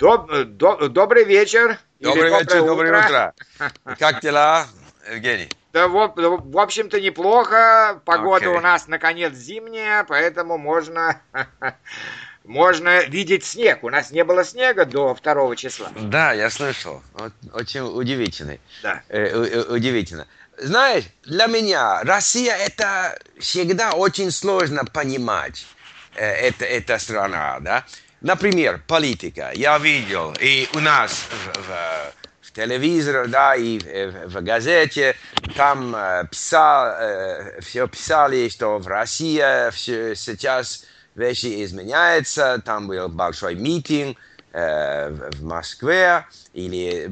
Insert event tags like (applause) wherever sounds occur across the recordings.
Доб, до, добрый вечер. Добрый вечер, доброе утро. (laughs) Как дела, Евгений? Да, в, в общем-то, неплохо. Погода okay. у нас, наконец, зимняя, поэтому можно, (laughs) можно видеть снег. У нас не было снега до второго числа. Да, я слышал. Очень удивительный. Да. Э, удивительно. Знаешь, для меня Россия это всегда очень сложно понимать. Э, это, эта страна, да? Например, политика. Я видел, и у нас в, в, в телевизоре, да, и в, в газете, там э, писал, э, все писали, что в России все, сейчас вещи изменяются, там был большой митинг э, в Москве, или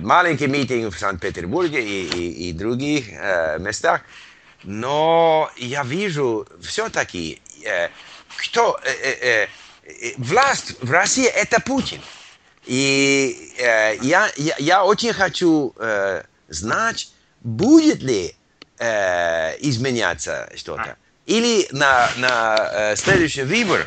маленький митинг в Санкт-Петербурге и, и, и других местах. Но я вижу все-таки, кто... Власть в России это Путин. И э, я, я, я очень хочу э, знать, будет ли э, изменяться что-то. Или на, на э, следующий выбор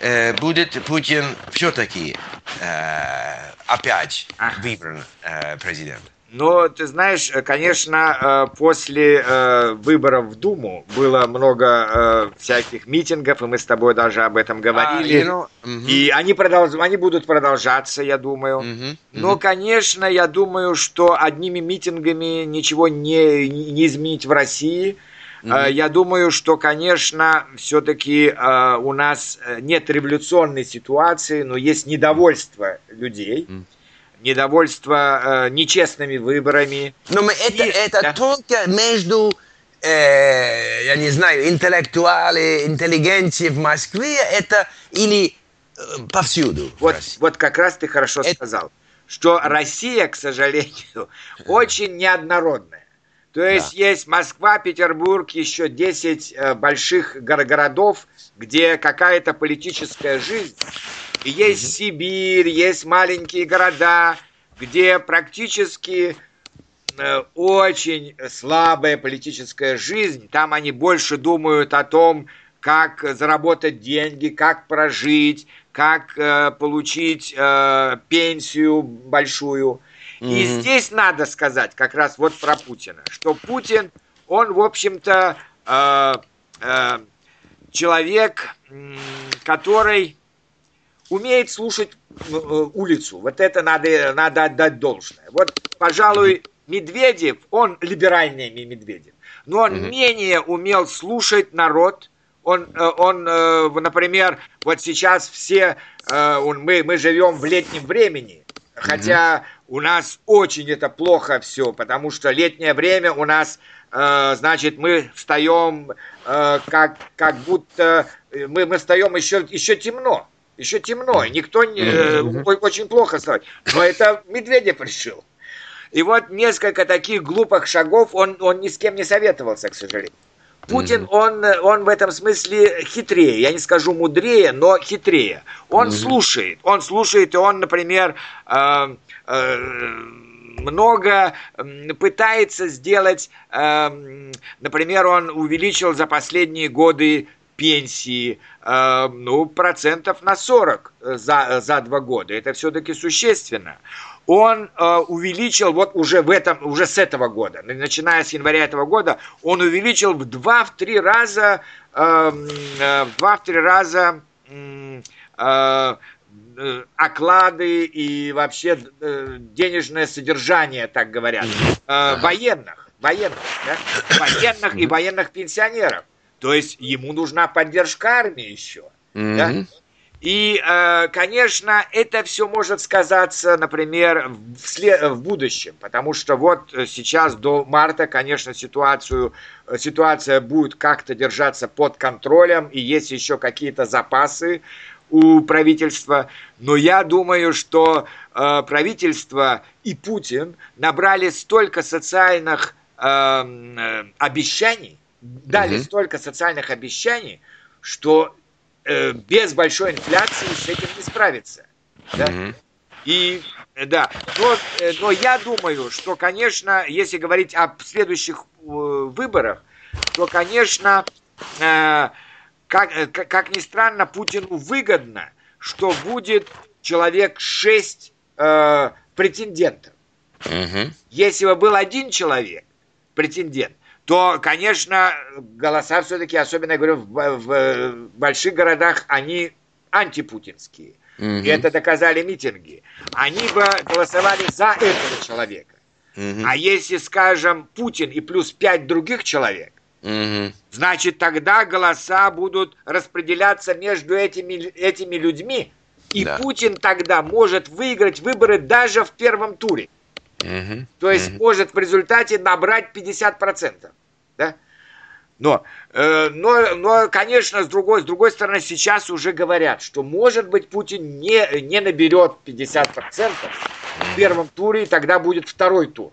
э, будет Путин все-таки э, опять выбран э, президентом. Но, ты знаешь, э, конечно, э, после э, выборов в Думу было много всяких митингов, и мы с тобой даже об этом говорили. А, you know, угу. И они, продолж... они будут продолжаться, я думаю. Угу, угу. Но, конечно, я думаю, что одними митингами ничего не, не изменить в России. Угу. Я думаю, что, конечно, все-таки у нас нет революционной ситуации, но есть недовольство людей. Угу недовольство э, нечестными выборами. Но мы, это, и, это да. только между, э, я не знаю, интеллектуали, интеллигенцией в Москве, это или э, повсюду. Вот, вот как раз ты хорошо это... сказал, что Россия, к сожалению, (laughs) очень неоднородная. То есть да. есть Москва, Петербург, еще 10 э, больших городов, где какая-то политическая жизнь есть Сибирь, есть маленькие города, где практически э, очень слабая политическая жизнь. Там они больше думают о том, как заработать деньги, как прожить, как э, получить э, пенсию большую. Mm-hmm. И здесь надо сказать как раз вот про Путина, что Путин, он, в общем-то, э, э, человек, который умеет слушать э, улицу. Вот это надо, надо отдать должное. Вот, пожалуй, Медведев, он либеральный Медведев, но он mm менее умел слушать народ. Он, э, он, э, например, вот сейчас все, мы, мы живем в летнем времени, хотя mm у нас очень это плохо все, потому что летнее время у нас, значит, мы встаем как, как будто мы, мы встаем еще, еще темно. Еще темно, и никто не, э, очень плохо стало. Но это Медведев решил. И вот несколько таких глупых шагов он, он ни с кем не советовался, к сожалению. Путин, он, он в этом смысле хитрее, я не скажу мудрее, но хитрее. Он слушает, он слушает, и он, например, э, э, много пытается сделать, э, например, он увеличил за последние годы пенсии, э, ну, процентов на 40 за, за два года. Это все-таки существенно. Он э, увеличил вот уже в этом, уже с этого года, начиная с января этого года, он увеличил в 2-3 раза, эм, э, в 2-3 раза э, э, оклады и вообще э, денежное содержание, так говорят, э, военных, военных, да? военных и военных пенсионеров. То есть ему нужна поддержка армии еще. Mm-hmm. Да? И, э, конечно, это все может сказаться, например, в, след... в будущем, потому что вот сейчас до марта, конечно, ситуацию, ситуация будет как-то держаться под контролем, и есть еще какие-то запасы у правительства. Но я думаю, что э, правительство и Путин набрали столько социальных э, э, обещаний, дали угу. столько социальных обещаний, что э, без большой инфляции с этим не справиться. Да? Угу. И да, но, э, но я думаю, что, конечно, если говорить о следующих э, выборах, то, конечно, э, как, как ни странно, Путину выгодно, что будет человек шесть э, претендентов. Угу. Если бы был один человек, претендент, то, конечно, голоса все-таки, особенно, я говорю, в, в, в больших городах, они антипутинские. Угу. И это доказали митинги. Они бы голосовали за этого человека. Угу. А если, скажем, Путин и плюс пять других человек, угу. значит, тогда голоса будут распределяться между этими, этими людьми, и да. Путин тогда может выиграть выборы даже в первом туре. Угу. То есть угу. может в результате набрать 50%. Да? Но, э, но, но, конечно, с другой, с другой стороны, сейчас уже говорят, что, может быть, Путин не, не наберет 50% в первом туре, и тогда будет второй тур.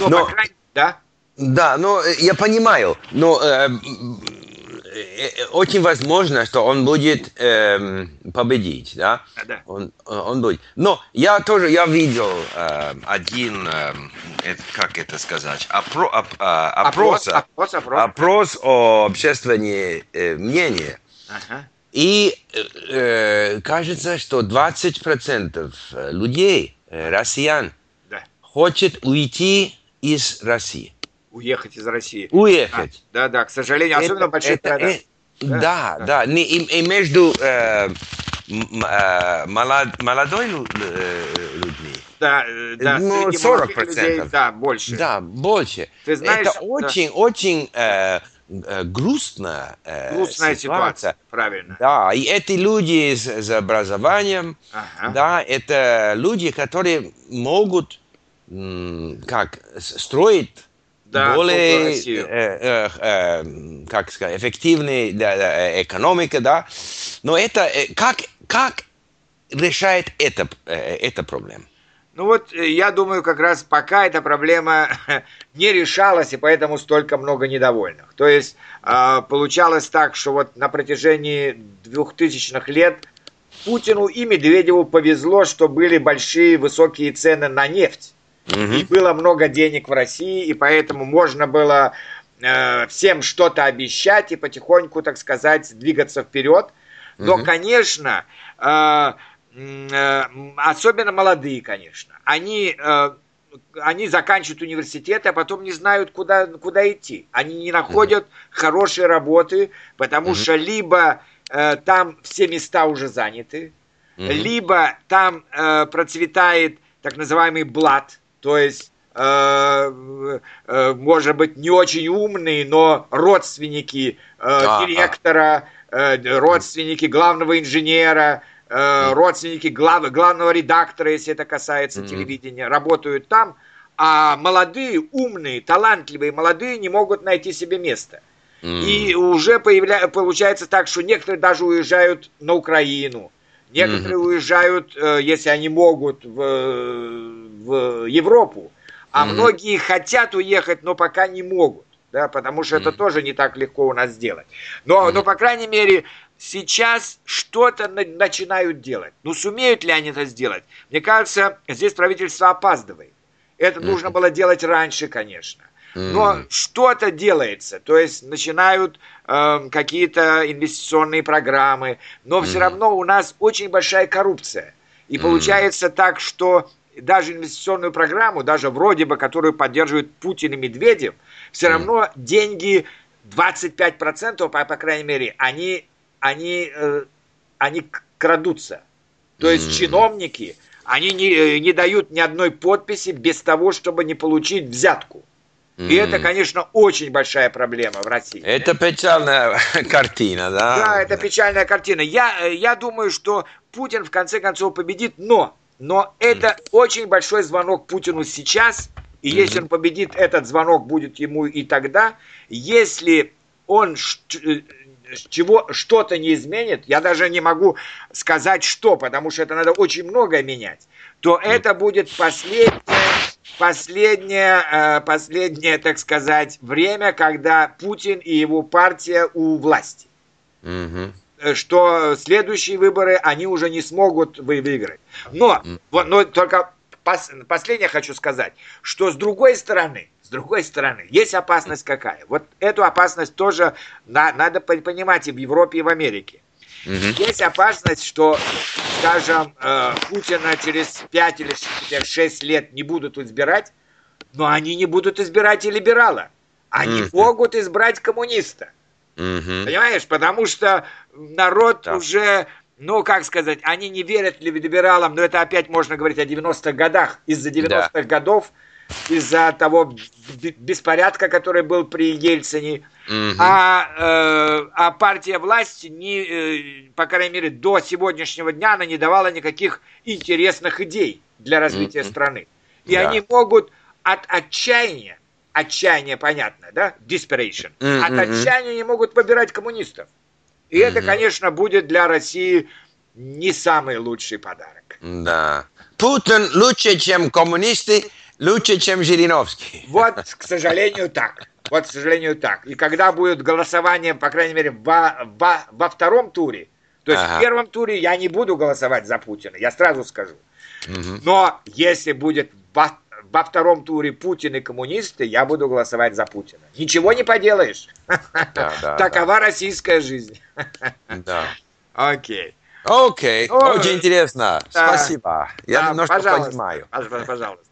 Но, но крайней... да? Да, но э, я понимаю, но Э, очень возможно, что он будет э, победить, да? да. Он, он будет. Но я тоже, я видел э, один, э, это, как это сказать, опро, оп, а, опрос, опрос, опрос, опрос о общественном э, мнении. Ага. И э, кажется, что 20% людей, э, россиян, да. хочет уйти из России уехать из России. Уехать. Да, да, да к сожалению, особенно это, больших это, городах. да, да, да. да. И, и между э, э, молод, молодой э, людьми. Да, э, да, ну, 40 процентов. Да, больше. Да, больше. Ты знаешь, это очень, да. очень э, грустная, грустная ситуация. ситуация. Правильно. Да, и эти люди с, с образованием, ага. да, это люди, которые могут как строить да, более, э, э, э, как сказать, эффективной для, для экономики, да. Но это э, как, как решает это, э, эта проблема? Ну вот, э, я думаю, как раз пока эта проблема (laughs) не решалась, и поэтому столько много недовольных. То есть, э, получалось так, что вот на протяжении двухтысячных лет Путину и Медведеву повезло, что были большие высокие цены на нефть. Угу. И было много денег в России, и поэтому можно было э, всем что-то обещать и потихоньку, так сказать, двигаться вперед. Но, угу. конечно, э, э, особенно молодые, конечно, они, э, они заканчивают университет, а потом не знают, куда, куда идти. Они не находят угу. хорошей работы, потому угу. что либо э, там все места уже заняты, угу. либо там э, процветает так называемый блат, то есть э, э, может быть, не очень умные, но родственники э, директора, родственники главного инженера, родственники глав, главного редактора, если это касается mm-hmm. телевидения, работают там, а молодые, умные, талантливые молодые не могут найти себе место. Mm-hmm. И уже появля... получается так, что некоторые даже уезжают на Украину, некоторые mm-hmm. уезжают, если они могут, в в Европу, а mm-hmm. многие хотят уехать, но пока не могут, да, потому что mm-hmm. это тоже не так легко у нас сделать. Но, mm-hmm. но по крайней мере, сейчас что-то на- начинают делать. Ну, сумеют ли они это сделать? Мне кажется, здесь правительство опаздывает. Это mm-hmm. нужно было делать раньше, конечно. Но mm-hmm. что-то делается, то есть начинают э, какие-то инвестиционные программы, но mm-hmm. все равно у нас очень большая коррупция. И mm-hmm. получается так, что даже инвестиционную программу, даже вроде бы, которую поддерживают Путин и Медведев, все равно деньги 25%, по, по крайней мере, они, они, э, они крадутся. То есть чиновники, они не, э, не дают ни одной подписи без того, чтобы не получить взятку. И это, конечно, очень большая проблема в России. Это печальная (laughs) картина, да? Да, это печальная картина. Я, э, я думаю, что Путин в конце концов победит, но но это очень большой звонок Путину сейчас, и если он победит, этот звонок будет ему и тогда. Если он э, чего что-то не изменит, я даже не могу сказать что, потому что это надо очень многое менять, то это будет последнее, последнее, э, последнее, так сказать, время, когда Путин и его партия у власти. Угу. Э, что следующие выборы они уже не смогут выиграть. Но, но только пос, последнее хочу сказать, что с другой стороны, с другой стороны, есть опасность какая? Вот эту опасность тоже на, надо понимать и в Европе, и в Америке. Угу. Есть опасность, что, скажем, э, Путина через 5 или 6 лет не будут избирать, но они не будут избирать и либерала. Они угу. могут избрать коммуниста. Угу. Понимаешь? Потому что народ да. уже, ну, как сказать, они не верят либералам, но это опять можно говорить о 90-х годах. Из-за 90-х да. годов из-за того беспорядка, который был при Ельцине. Угу. А, э, а партия власти, не, э, по крайней мере, до сегодняшнего дня она не давала никаких интересных идей для развития угу. страны. И да. они могут от отчаяния, отчаяние понятно, да, desperation, mm-hmm. от отчаяния не могут выбирать коммунистов. И mm-hmm. это, конечно, будет для России не самый лучший подарок. Да. Путин лучше, чем коммунисты, Лучше, чем Жириновский. Вот, к сожалению, так. Вот, к сожалению, так. И когда будет голосование, по крайней мере, во, во, во втором туре, то есть ага. в первом туре я не буду голосовать за Путина, я сразу скажу. Угу. Но если будет во, во втором туре Путин и коммунисты, я буду голосовать за Путина. Ничего не поделаешь. Да, (laughs) да, Такова да. российская жизнь. (laughs) Да. Окей. Окей, очень интересно. Спасибо. Я немножко понимаю. Пожалуйста.